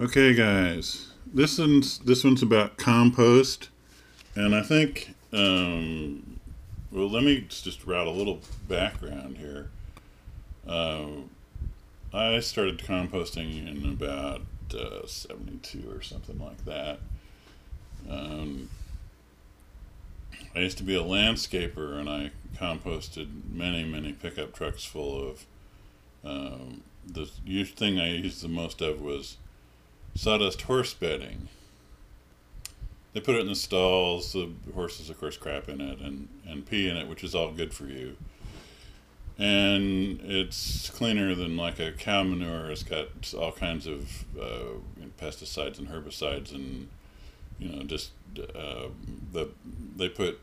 Okay, guys, this one's this one's about compost, and I think um, well, let me just route a little background here. Uh, I started composting in about uh, '72 or something like that. Um, I used to be a landscaper, and I composted many, many pickup trucks full of. Um, the thing I used the most of was sawdust horse bedding. They put it in the stalls. The horses, of course, crap in it and, and pee in it, which is all good for you. And it's cleaner than like a cow manure. It's got all kinds of uh, pesticides and herbicides, and you know, just uh, the they put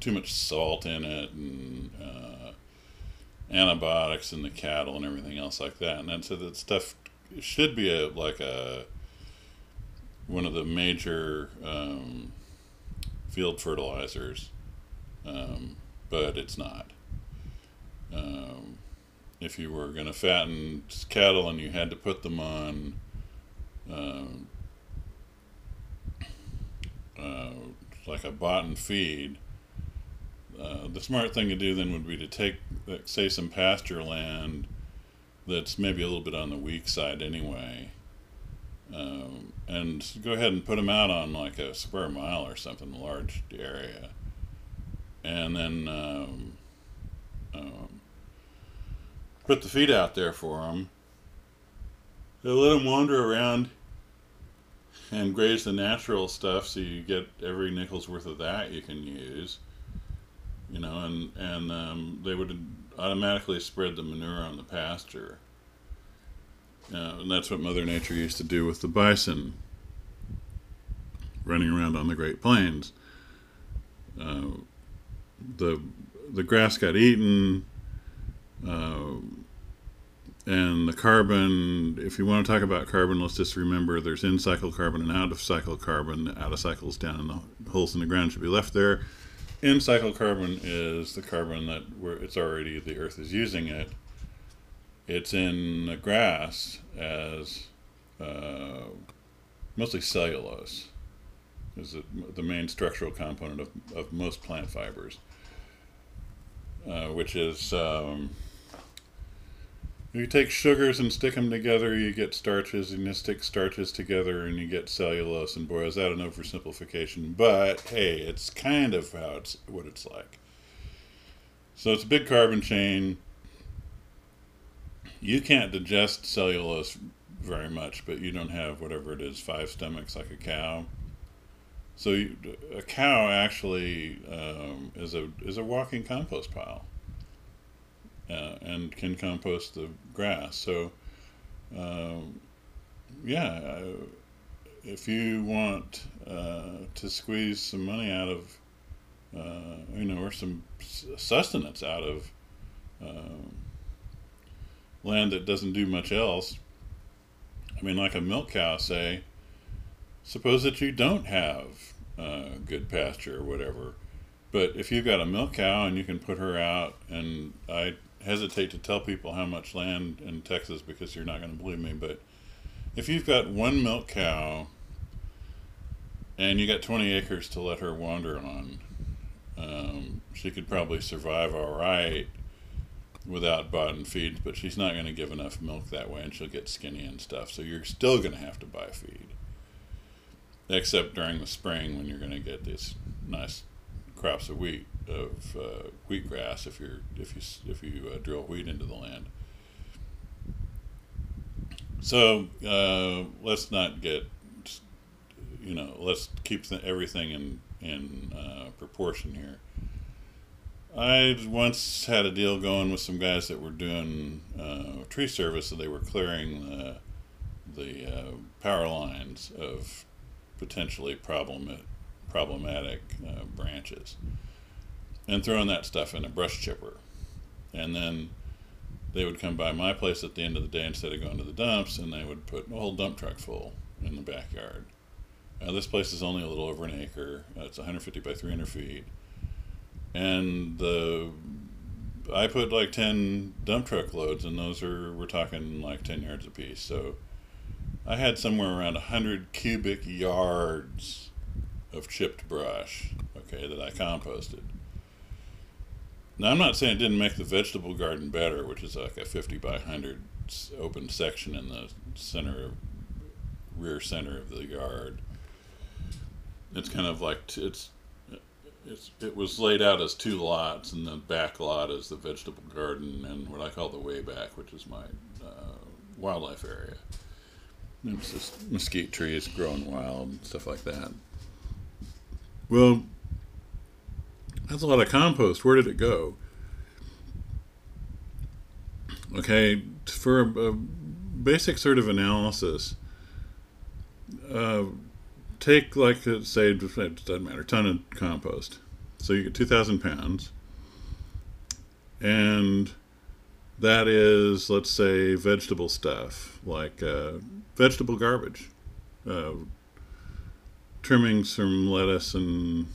too much salt in it and uh, antibiotics in the cattle and everything else like that. And then so that stuff should be a like a one of the major um, field fertilizers, um, but it's not. Um, if you were going to fatten cattle and you had to put them on um, uh, like a bottom feed, uh, the smart thing to do then would be to take, say, some pasture land that's maybe a little bit on the weak side anyway, um, and go ahead and put them out on like a square mile or something, large area, and then um, um, put the feed out there for them. They let them wander around and graze the natural stuff, so you get every nickel's worth of that you can use. You know, and and um, they would automatically spread the manure on the pasture uh, and that's what Mother Nature used to do with the bison running around on the Great Plains. Uh, the the grass got eaten, uh, and the carbon. If you want to talk about carbon, let's just remember there's in cycle carbon and out of cycle carbon. Out of cycles down in the holes in the ground should be left there. In cycle carbon is the carbon that it's already the Earth is using it it's in the grass as uh, mostly cellulose is the main structural component of, of most plant fibers, uh, which is um, you take sugars and stick them together, you get starches, and you stick starches together and you get cellulose. And boy, is that an oversimplification, but hey, it's kind of how it's what it's like. So it's a big carbon chain you can't digest cellulose very much, but you don't have whatever it is, five stomachs like a cow. So you, a cow actually um, is a is a walking compost pile, uh, and can compost the grass. So, um, yeah, uh, if you want uh, to squeeze some money out of, uh, you know, or some sustenance out of um, land that doesn't do much else. I mean, like a milk cow, say, suppose that you don't have uh, good pasture or whatever. But if you've got a milk cow and you can put her out, and I hesitate to tell people how much land in Texas because you're not going to believe me, but if you've got one milk cow and you got 20 acres to let her wander on, um, she could probably survive all right without bottom feeds, but she's not going to give enough milk that way and she'll get skinny and stuff. So you're still going to have to buy feed. Except during the spring when you're going to get these nice crops of wheat of uh, wheatgrass if you're if you if you uh, drill wheat into the land. So uh, let's not get you know let's keep everything in in uh, proportion here. I once had a deal going with some guys that were doing uh, tree service, and they were clearing the the uh, power lines of potentially problem problematic uh, branches, and throwing that stuff in a brush chipper, and then they would come by my place at the end of the day instead of going to the dumps, and they would put a whole dump truck full in the backyard. This place is only a little over an acre. It's 150 by 300 feet and the I put like ten dump truck loads, and those are we're talking like ten yards a piece. So I had somewhere around 100 cubic yards of chipped brush, okay, that I composted. Now, I'm not saying it didn't make the vegetable garden better, which is like a 50 by 100 open section in the center, rear center of the yard. It's kind of like t- it's it's, it was laid out as two lots, and the back lot is the vegetable garden and what I call the way back, which is my uh, wildlife area. It's just mesquite trees growing wild and stuff like that. Well, that's a lot of compost. Where did it go? Okay, for a, a basic sort of analysis, uh, take like say it doesn't matter ton of compost. So you get 2000 pounds. And that is let's say vegetable stuff like uh, vegetable garbage. Uh, trimmings from lettuce and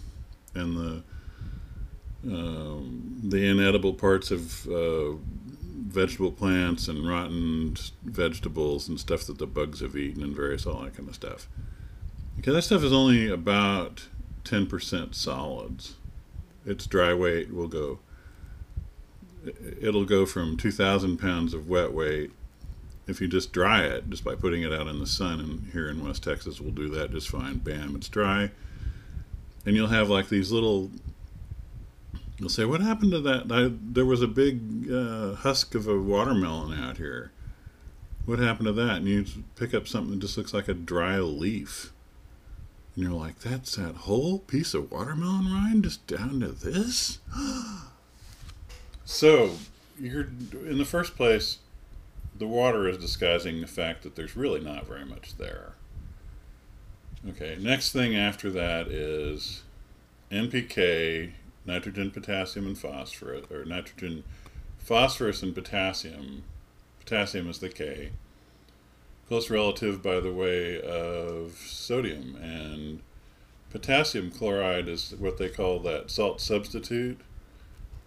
and the um, the inedible parts of uh, vegetable plants and rotten vegetables and stuff that the bugs have eaten and various all that kind of stuff Okay, that stuff is only about 10% solids. Its dry weight will go, it'll go from 2,000 pounds of wet weight if you just dry it, just by putting it out in the sun, and here in West Texas we'll do that just fine. Bam, it's dry. And you'll have like these little, you'll say, what happened to that? I, there was a big uh, husk of a watermelon out here. What happened to that? And you pick up something that just looks like a dry leaf and you're like, that's that whole piece of watermelon rind just down to this? so, you're in the first place, the water is disguising the fact that there's really not very much there. Okay, next thing after that is NPK, nitrogen, potassium, and phosphorus, or nitrogen, phosphorus, and potassium. Potassium is the K close relative, by the way, of sodium. And potassium chloride is what they call that salt substitute.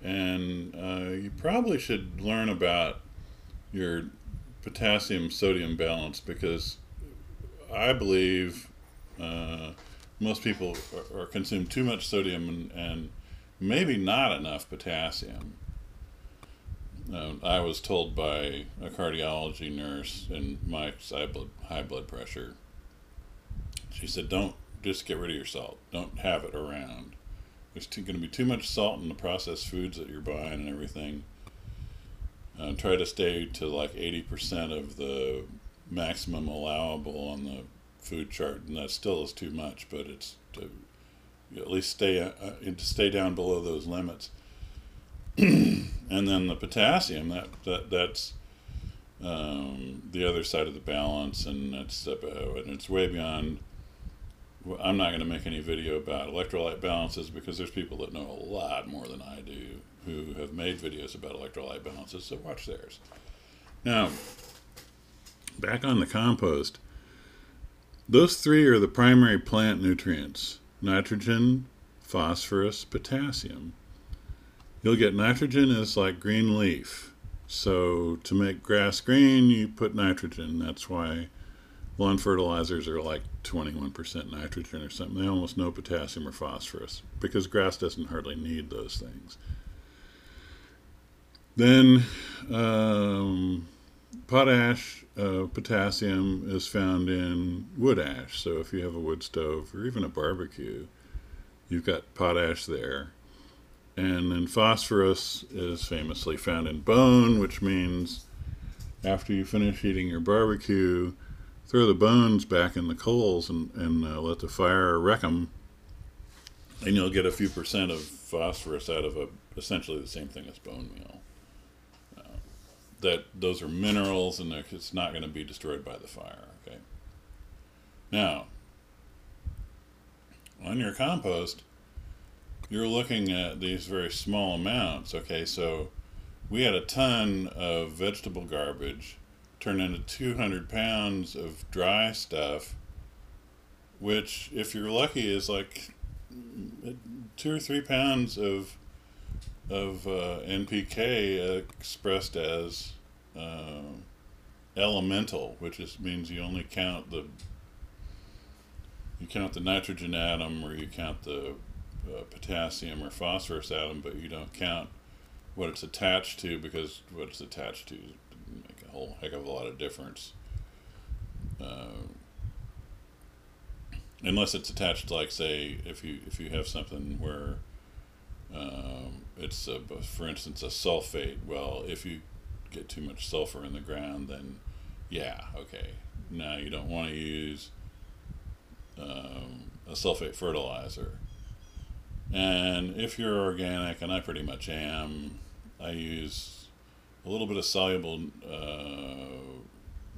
And uh, you probably should learn about your potassium sodium balance because I believe uh, most people are, are, consume too much sodium and, and maybe not enough potassium. Uh, I was told by a cardiology nurse in my high blood, high blood pressure. She said, "Don't just get rid of your salt. Don't have it around. There's going to be too much salt in the processed foods that you're buying and everything. Uh, try to stay to like 80% of the maximum allowable on the food chart, and that still is too much, but it's to at least stay uh, to stay down below those limits." and then the potassium that, that that's um, the other side of the balance, and it's uh, and it's way beyond. I'm not going to make any video about electrolyte balances because there's people that know a lot more than I do who have made videos about electrolyte balances. So watch theirs. Now, back on the compost. Those three are the primary plant nutrients: nitrogen, phosphorus, potassium you'll get nitrogen as like green leaf. So to make grass green, you put nitrogen. That's why lawn fertilizers are like 21% nitrogen or something. They almost no potassium or phosphorus because grass doesn't hardly need those things. Then um, potash, uh, potassium is found in wood ash. So if you have a wood stove or even a barbecue, you've got potash there. And then phosphorus is famously found in bone, which means after you finish eating your barbecue, throw the bones back in the coals and, and uh, let the fire wreck them, and you'll get a few percent of phosphorus out of a, essentially the same thing as bone meal. Uh, that those are minerals, and it's not going to be destroyed by the fire. Okay. Now, on your compost you're looking at these very small amounts. Okay, so we had a ton of vegetable garbage turned into 200 pounds of dry stuff, which, if you're lucky, is like two or three pounds of of uh, NPK expressed as uh, elemental, which is means you only count the you count the nitrogen atom or you count the uh, potassium or phosphorus atom, but you don't count what it's attached to because what it's attached to make a whole heck of a lot of difference. Uh, unless it's attached, like say, if you if you have something where um, it's a, for instance a sulfate. Well, if you get too much sulfur in the ground, then yeah, okay. Now you don't want to use um, a sulfate fertilizer. And if you're organic, and I pretty much am, I use a little bit of soluble, uh,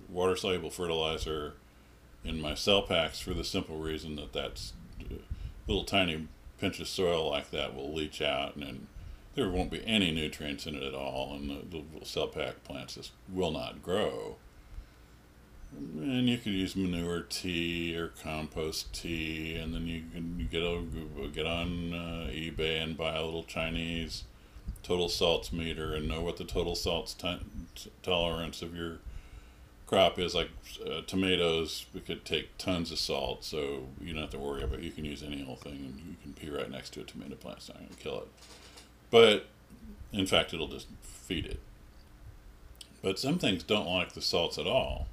water soluble fertilizer in my cell packs for the simple reason that that's little tiny pinch of soil like that will leach out and then there won't be any nutrients in it at all and the, the cell pack plants just will not grow. And you could use manure tea or compost tea, and then you can get a, get on uh, eBay and buy a little Chinese total salts meter and know what the total salts t- tolerance of your crop is. Like uh, tomatoes, we could take tons of salt, so you don't have to worry about. It. You can use any old thing, and you can pee right next to a tomato plant. It's not going to kill it, but in fact, it'll just feed it. But some things don't like the salts at all.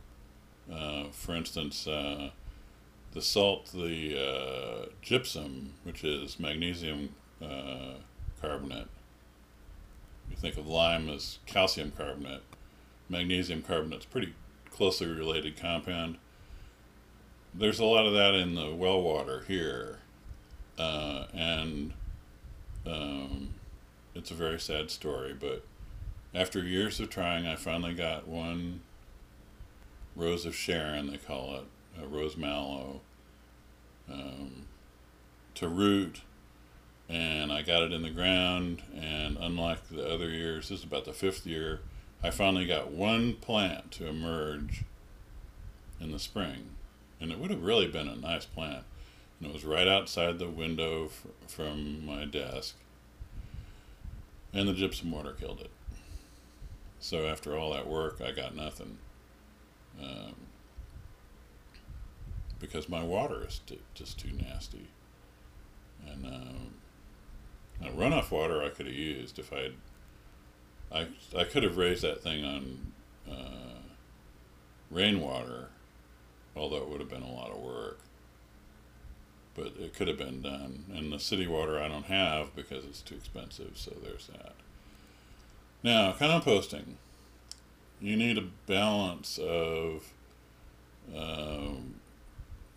Uh, for instance, uh, the salt, the uh, gypsum, which is magnesium uh, carbonate. You think of lime as calcium carbonate. Magnesium carbonate's pretty closely related compound. There's a lot of that in the well water here, and um, it's a very sad story. But after years of trying, I finally got one Rose of Sharon, they call it, a rose mallow, um, to root. And I got it in the ground, and unlike the other years, this is about the fifth year, I finally got one plant to emerge in the spring. And it would have really been a nice plant. And it was right outside the window f- from my desk. And the gypsum water killed it. So after all that work, I got nothing um, because my water is t- just too nasty. And um, runoff water I could have used if I'd. I I could have raised that thing on uh, rainwater, although it would have been a lot of work. But it could have been done. And the city water I don't have because it's too expensive, so there's that. Now, composting you need a balance of um,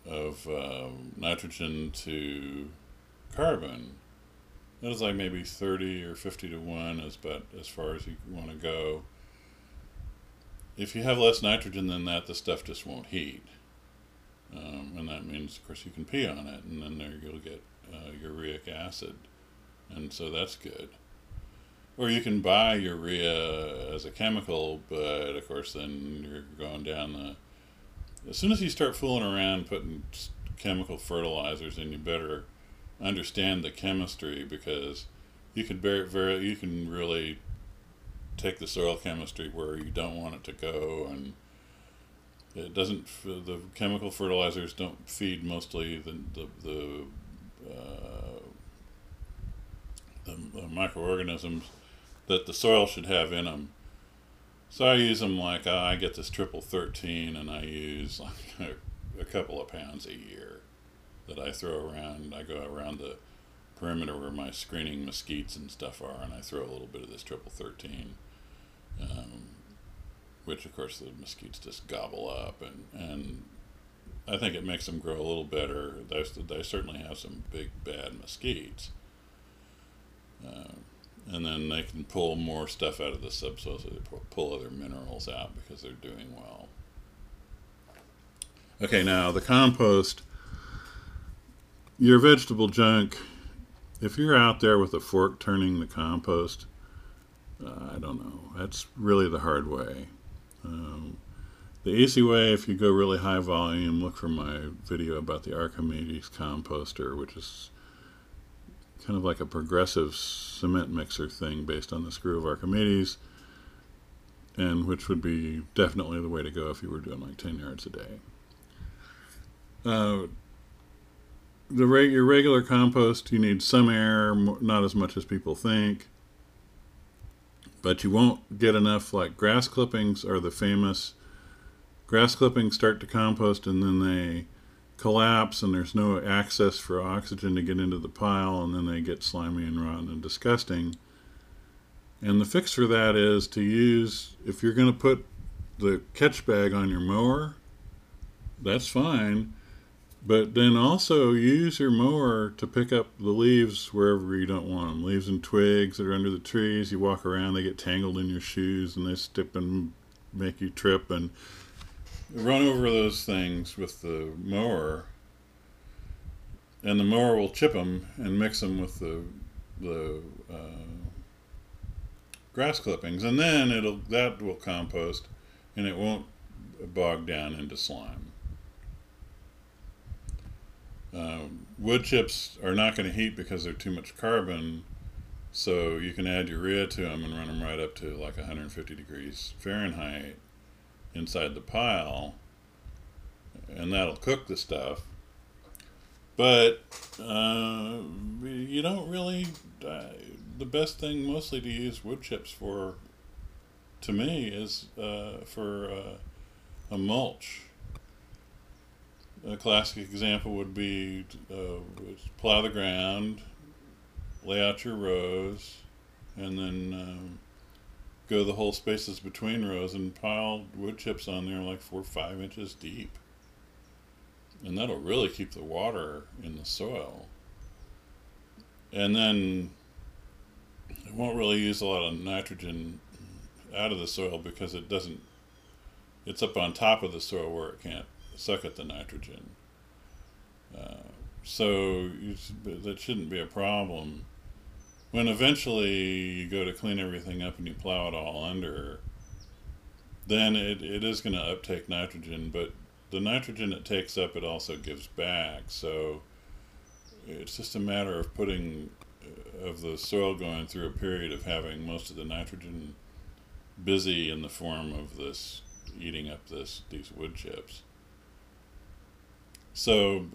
of um, nitrogen to carbon. That is like maybe thirty or fifty to one, is about as far as you want to go. If you have less nitrogen than that, the stuff just won't heat, um, and that means, of course, you can pee on it, and then there you'll get uh, uric acid, and so that's good. Or you can buy urea as a chemical, but of course, then you're going down the. As soon as you start fooling around putting chemical fertilizers in, you better understand the chemistry because you can very, very, you can really take the soil chemistry where you don't want it to go, and it doesn't. The chemical fertilizers don't feed mostly the the the, uh, the, the microorganisms that the soil should have in them. So I use them like uh, I get this triple 13 and I use like a, a couple of pounds a year that I throw around. I go around the perimeter where my screening mesquites and stuff are and I throw a little bit of this triple 13. Um, which of course the mesquites just gobble up and, and I think it makes them grow a little better. They, they certainly have some big bad mesquites. Uh, and then they can pull more stuff out of the subsoil so they pull other minerals out because they're doing well. Okay, now the compost, your vegetable junk, if you're out there with a fork turning the compost, uh, I don't know, that's really the hard way. Um, the easy way, if you go really high volume, look for my video about the Archimedes composter, which is kind of like a progressive cement mixer thing based on the screw of Archimedes. and which would be definitely the way to go if you were doing like 10 yards a day. Uh, the reg- your regular compost, you need some air, not as much as people think, but you won't get enough. Like grass clippings are the famous. Grass clippings start to compost and then they collapse, and there's no access for oxygen to get into the pile, and then they get slimy and rotten and disgusting. And the fix for that is to use, if you're going to put the catch bag on your mower, that's fine. But then also use your mower to pick up the leaves wherever you don't want them. Leaves and twigs that are under the trees. You walk around, they get tangled in your shoes and they stip and make you trip. And run over those things with the mower. And the mower will chip them and mix them with the the uh, grass clippings, and then it'll that will compost, and it won't bog down into slime. Um, wood chips are not going to heat because they're too much carbon, so you can add urea to them and run them right up to like 150 degrees Fahrenheit inside the pile, and that'll cook the stuff. But uh, you don't really. Uh, the best thing mostly to use wood chips for, to me, is uh, for uh, a mulch. A classic example would be uh, plow the ground, lay out your rows, and then um, go the whole spaces between rows and pile wood chips on there like four or five inches deep. And that'll really keep the water in the soil. And then it won't really use a lot of nitrogen out of the soil because it doesn't it's up on top of the soil where it can't suck at the nitrogen uh, so that shouldn't be a problem when eventually you go to clean everything up and you plow it all under then it, it is going to uptake nitrogen but the nitrogen it takes up it also gives back so it's just a matter of putting uh, of the soil going through a period of having most of the nitrogen busy in the form of this eating up this these wood chips. So,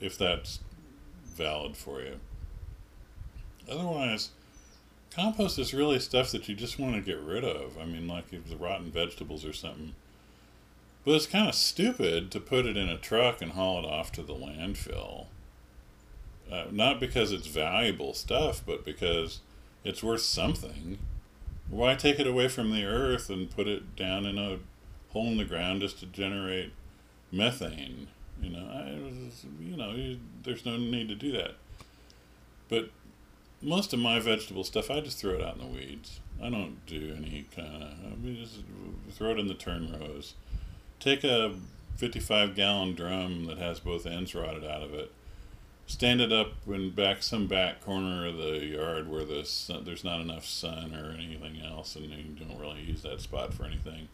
if that's valid for you. Otherwise, compost is really stuff that you just want to get rid of. I mean, like if the rotten vegetables or something. But it's kind of stupid to put it in a truck and haul it off to the landfill. Uh, not because it's valuable stuff, but because it's worth something. Why take it away from the earth and put it down in a hole in the ground just to generate methane? You know, I, you know, you, there's no need to do that. But most of my vegetable stuff, I just throw it out in the weeds. I don't do any kind of. I mean, just throw it in the turn rows. Take a 55 gallon drum that has both ends rotted out of it stand it up in back some back corner of the yard where the sun, there's not enough sun or anything else, and you don't really use that spot for anything.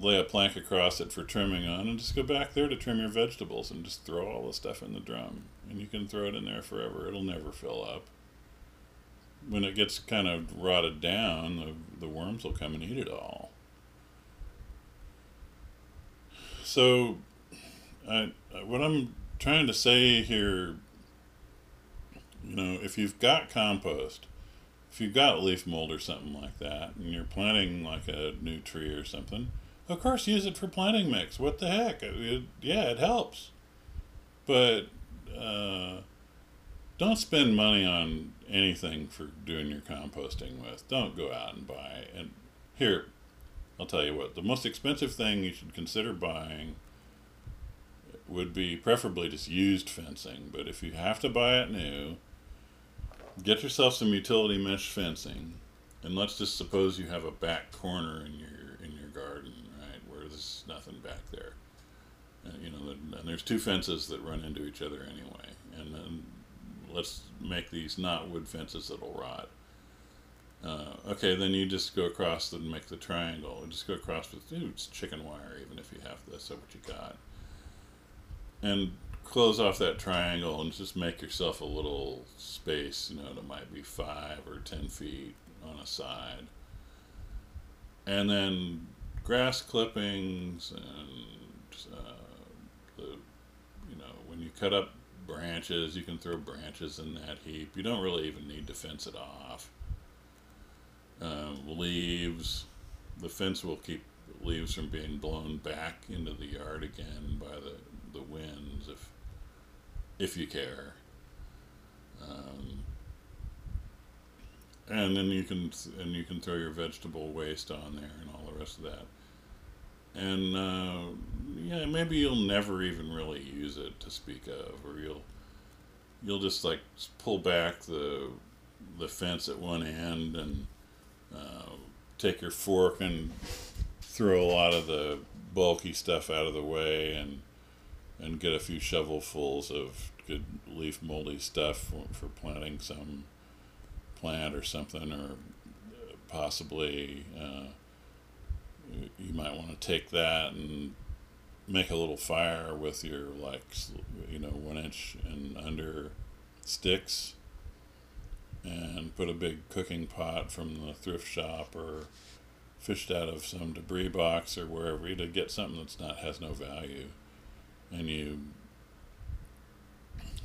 Lay a plank across it for trimming on, and just go back there to trim your vegetables, and just throw all the stuff in the drum, and you can throw it in there forever. It'll never fill up. When it gets kind of rotted down, the the worms will come and eat it all. So, I, what I'm trying to say here, you know, if you've got compost, if you've got leaf mold or something like that, and you're planting like a new tree or something, of course use it for planting mix. What the heck? It, it, yeah, it helps. But uh, don't spend money on anything for doing your composting with. Don't go out and buy. And here, I'll tell you what, the most expensive thing you should consider buying would be preferably just used fencing, but if you have to buy it new, get yourself some utility mesh fencing, and let's just suppose you have a back corner in your in your garden, right, where nothing back there. And, you know, and there's two fences that run into each other anyway, and then let's make these not wood fences that'll rot. Uh, okay, then you just go across and make the triangle. Just go across with, dude, it's chicken wire, even if you have this. So what you got and close off that triangle and just make yourself a little space, you know, that might be five or ten feet on a side. and then grass clippings and uh, the, you know when you cut up branches you can throw branches in that heap. You don't really even need to fence it off. Uh, leaves the fence will keep leaves from being blown back into the yard again by the, the winds if if you care. Um, and then you can and you can throw your vegetable waste on there and all the rest of that. And uh, yeah maybe you'll never even really use it to speak of or you'll you'll just like pull back the the fence at one end and uh, take your fork and throw a lot of the bulky stuff out of the way and and get a few shovelfuls of good leaf moldy stuff for, for planting some plant or something or possibly uh, you might want to take that and make a little fire with your like you know one inch and under sticks and put a big cooking pot from the thrift shop or fished out of some debris box or wherever to get something that's not has no value. And you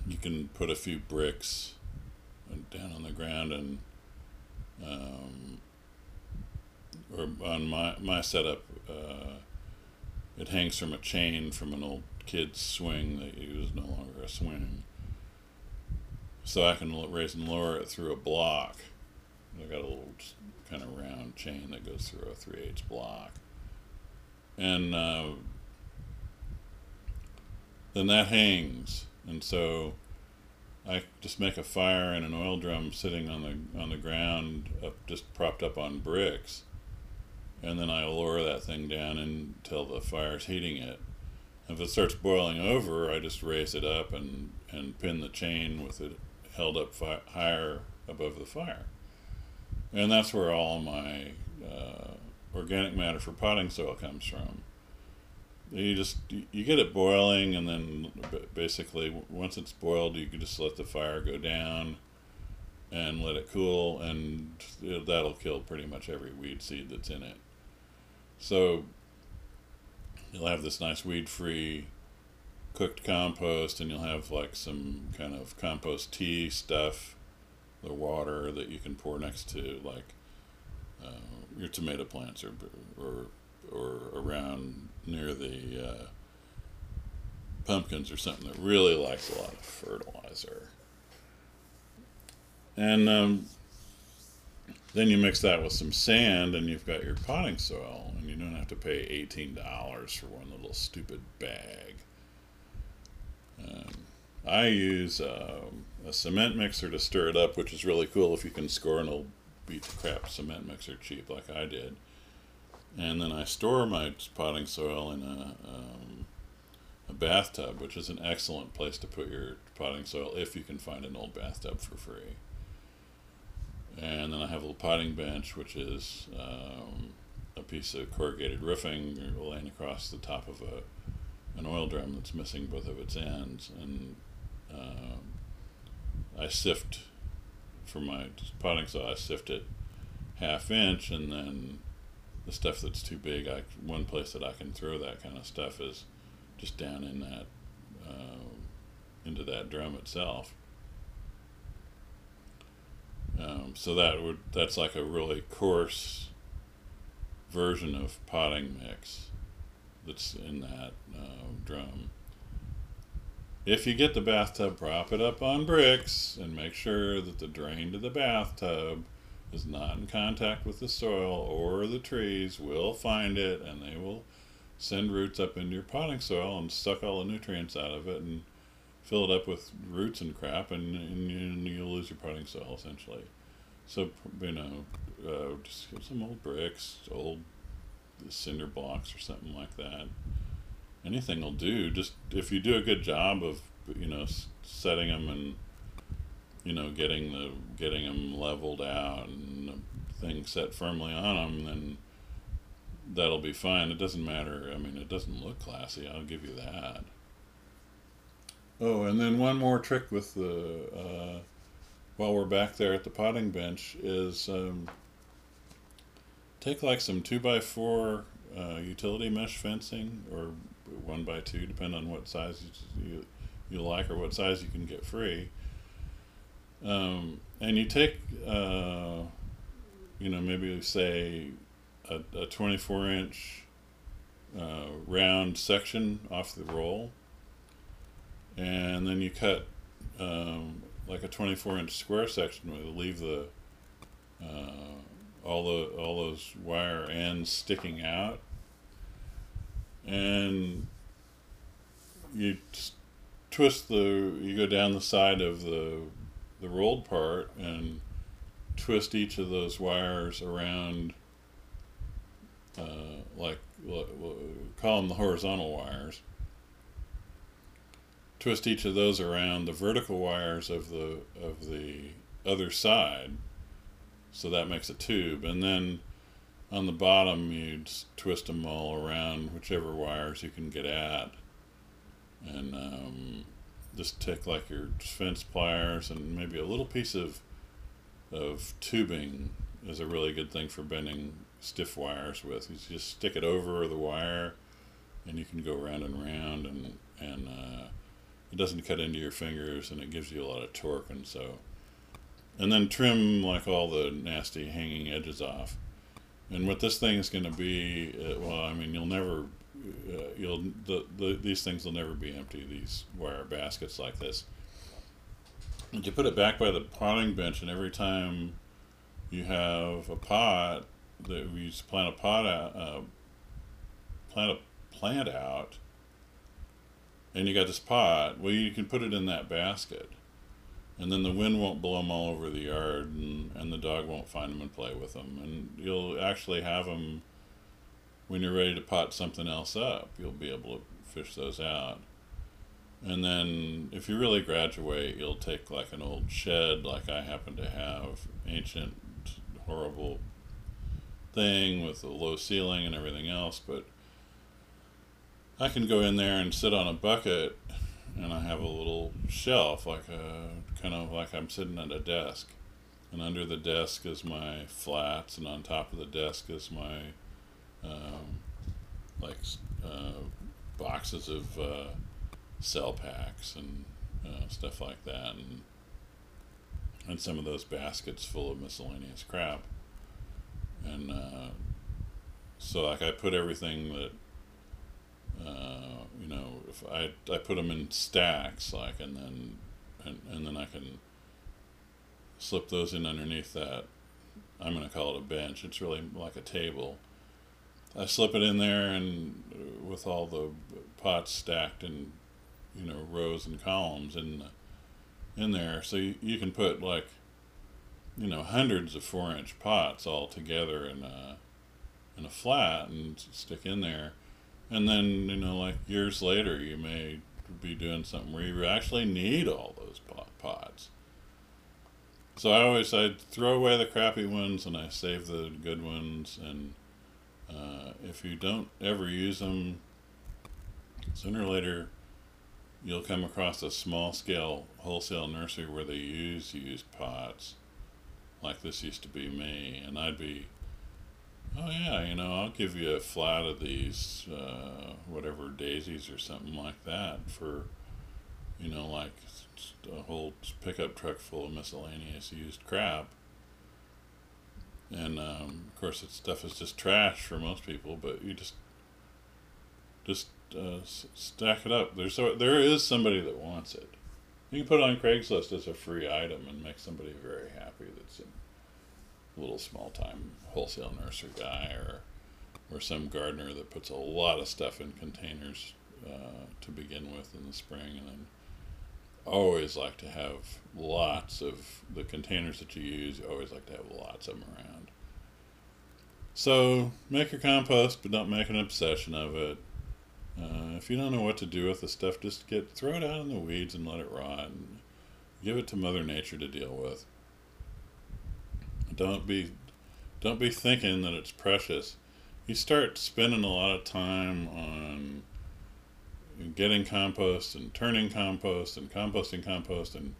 you can put a few bricks down on the ground and um, or on my my setup uh, it hangs from a chain from an old kid's swing that no longer a swing. So I can raise and lower it through a block. I got a little kind of round chain that goes through a 3 8 block. And uh, then that hangs. And so I just make a fire in an oil drum sitting on the on the ground up just propped up on bricks and then I lower that thing down until the fire's heating it. If it starts boiling over I just raise it up and and pin the chain with it held up fi- higher above the fire. And that's where all my uh, organic matter for potting soil comes from. You just you get it boiling and then basically once it's boiled you can just let the fire go down and let it cool and that'll kill pretty much every weed seed that's in it so you'll have this nice weed free cooked compost and you'll have like some kind of compost tea stuff the water that you can pour next to like uh, your tomato plants or or or around near the uh, pumpkins or something that really likes a lot of fertilizer. And um, then you mix that with some sand, and you've got your potting soil, and you don't have to pay eighteen dollars for one little stupid bag. Um, I use um, a cement mixer to stir it up, which is really cool if you can score an old beat the crap cement mixer cheap like I did and then I store my potting soil in a, um, a bathtub, which is an excellent place to put your potting soil if you can find an old bathtub for free. And then I have a little potting bench, which is um, a piece of corrugated roofing laying across the top of a an oil drum that's missing both of its ends, and um, I sift for my potting soil. I sift it half inch, and then the stuff that's too big, I one place that I can throw that kind of stuff is just down in that uh, into that drum itself. Um, so that would that's like a really coarse version of potting mix that's in that uh, drum. If you get the bathtub, prop it up on bricks and make sure that the drain to the bathtub is not in contact with the soil or the trees will find it and they will send roots up into your potting soil and suck all the nutrients out of it and fill it up with roots and crap and, and, you, will lose your potting soil essentially. So, you know, uh, just some old bricks, old cinder blocks or something like that. Anything will do. Just if you do a good job of, you know, setting them and you know, getting the getting them leveled out and the thing set firmly on them, then that'll be fine. It doesn't matter. I mean, it doesn't look classy. I'll give you that. Oh, and then one more trick with the uh, while we're back there at the potting bench is um, take like some two by four uh, utility mesh fencing or one by two, depending on what size you, you, you like or what size you can get free. Um, and you take, uh, you know, maybe say a, a 24 inch uh, round section off the roll, and then you cut um, like a 24 inch square section. Leave the uh, all the all those wire ends sticking out, and you twist the you go down the side of the the rolled part and twist each of those wires around uh, like call them the horizontal wires twist each of those around the vertical wires of the of the other side. So that makes a tube. And then on the bottom you'd twist them all around whichever wires you can get at. And um, just take like your fence pliers and maybe a little piece of of tubing is a really good thing for bending stiff wires with. You just stick it over the wire, and you can go round and round, and and uh, it doesn't cut into your fingers, and it gives you a lot of torque, and so. And then trim like all the nasty hanging edges off. And what this thing is going to be, uh, well, I mean, you'll never uh, you'll the, the these things will never be empty. These wire baskets like this. And you put it back by the potting bench, and every time you have a pot that we plant a pot out, uh, plant a plant out, and you got this pot. Well, you can put it in that basket, and then the wind won't blow them all over the yard, and and the dog won't find them and play with them, and you'll actually have them when you're ready to pot something else up, you'll be able to fish those out. And then if you really graduate, you'll take like an old shed, like I happen to have, ancient, horrible thing with a low ceiling and everything else, but I can go in there and sit on a bucket and I have a little shelf, like a kind of like I'm sitting at a desk. And under the desk is my flats, and on top of the desk is my um, like uh, boxes of uh, cell packs and uh, stuff like that, and and some of those baskets full of miscellaneous crap. And uh, so, like, I put everything that uh, you know, if I I put them in stacks, like, and then and and then I can slip those in underneath that. I'm going to call it a bench. It's really like a table I slip it in there and uh, with all the pots stacked in, you know, rows and columns in in there. So you, you can put like, you know, hundreds of four inch pots all together in a in a flat and stick in there. And then, you know, like years later, you may be doing something where you actually need all those pots. So I always I throw away the crappy ones and I save the good ones and uh, if you don't ever use them, sooner or later you'll come across a small scale wholesale nursery where they use used pots, like this used to be me, and I'd be, oh yeah, you know, I'll give you a flat of these, uh, whatever daisies or something like that for, you know, like a whole pickup truck full of miscellaneous used crap and um, of course, that stuff is just trash for most people. But you just just uh, stack it up. There's so, there is somebody that wants it. You can put it on Craigslist as a free item and make somebody very happy. That's little small time wholesale nursery guy or or some gardener that puts a lot of stuff in containers uh, to begin with in the spring and then always like to have lots of the containers that you use. You always like to have lots of them around. So make your compost, but don't make an obsession of it. Uh, if you don't know what to do with the stuff, just get throw it out in the weeds and let it rot. And give it to Mother Nature to deal with. Don't be, don't be thinking that it's precious. You start spending a lot of time on getting compost and turning compost and composting compost and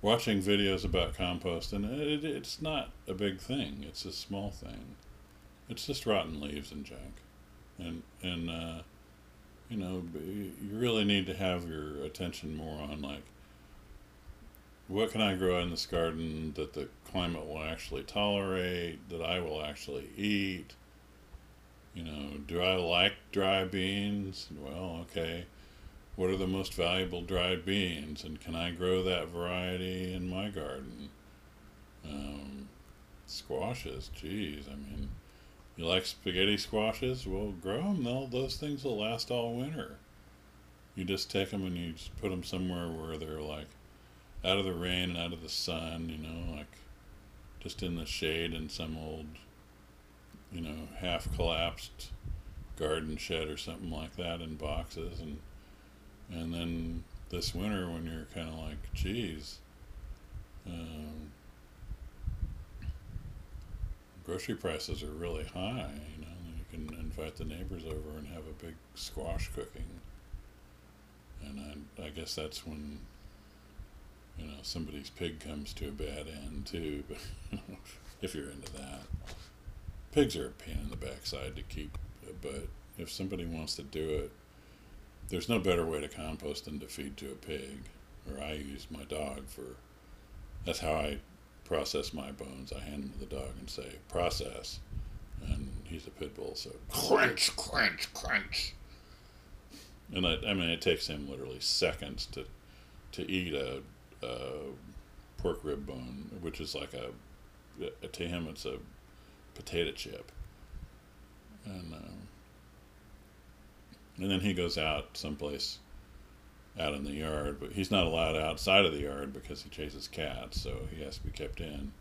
watching videos about compost and it, it's not a big thing. It's a small thing. It's just rotten leaves and junk, and and uh, you know you really need to have your attention more on like what can I grow in this garden that the climate will actually tolerate, that I will actually eat. You know, do I like dry beans? Well, okay. What are the most valuable dried beans, and can I grow that variety in my garden? Um, squashes, geez, I mean, you like spaghetti squashes? Well, grow them. They'll, those things will last all winter. You just take them and you just put them somewhere where they're like out of the rain and out of the sun, you know, like just in the shade in some old, you know, half collapsed garden shed or something like that in boxes and and then this winter when you're kind of like, geez, um, grocery prices are really high, you know, you can invite the neighbors over and have a big squash cooking. And I, I guess that's when, you know, somebody's pig comes to a bad end too, if you're into that. Pigs are a pain in the backside to keep, but if somebody wants to do it, there's no better way to compost than to feed to a pig. Or I use my dog for, that's how I process my bones. I hand them to the dog and say, process. And he's a pit bull, so crunch, crunch, crunch. And I, I mean, it takes him literally seconds to, to eat a, a pork rib bone, which is like a, to him, it's a potato chip. And, um, and then he goes out someplace out in the yard, but he's not allowed outside of the yard because he chases cats, so he has to be kept in.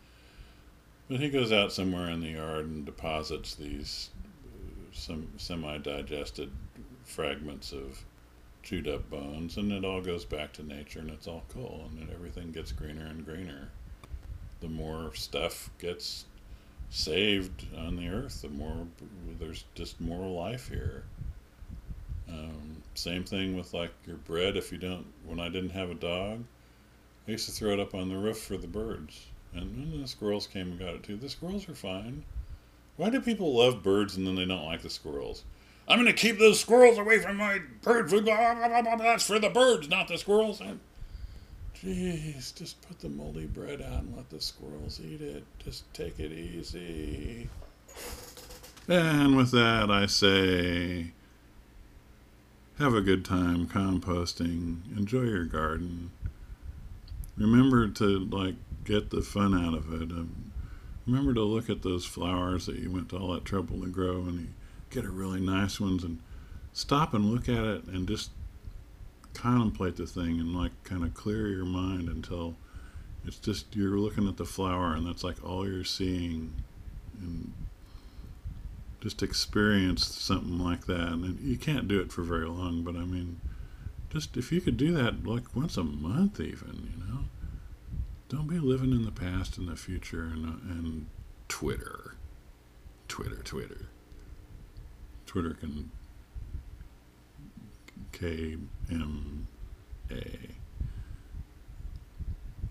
But he goes out somewhere in the yard and deposits these uh, some semi-digested fragments of chewed up bones, and it all goes back to nature, and it's all cool, and everything gets greener and greener. The more stuff gets saved on the earth, the more there's just more life here. Um, same thing with like your bread. If you don't, when I didn't have a dog, I used to throw it up on the roof for the birds, and then the squirrels came and got it too. The squirrels are fine. Why do people love birds and then they don't like the squirrels? I'm going to keep those squirrels away from my bird food. Blah, blah, blah, That's for the birds, not the squirrels. Jeez, just put the moldy bread out and let the squirrels eat it. Just take it easy. And with that, I say have a good time composting. Enjoy your garden. Remember to like get the fun out of it. Um, remember to look at those flowers that you went to all that trouble to grow, and you get a really nice ones, and stop and look at it and just contemplate the thing and like kind of clear your mind until it's just you're looking at the flower and that's like all you're seeing and just experience something like that. And you can't do it for very long, but I mean, just if you could do that like once a month, even, you know, don't be living in the past and the future and, uh, and Twitter. Twitter, Twitter. Twitter can K M A.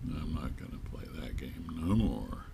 I'm not going to play that game no more.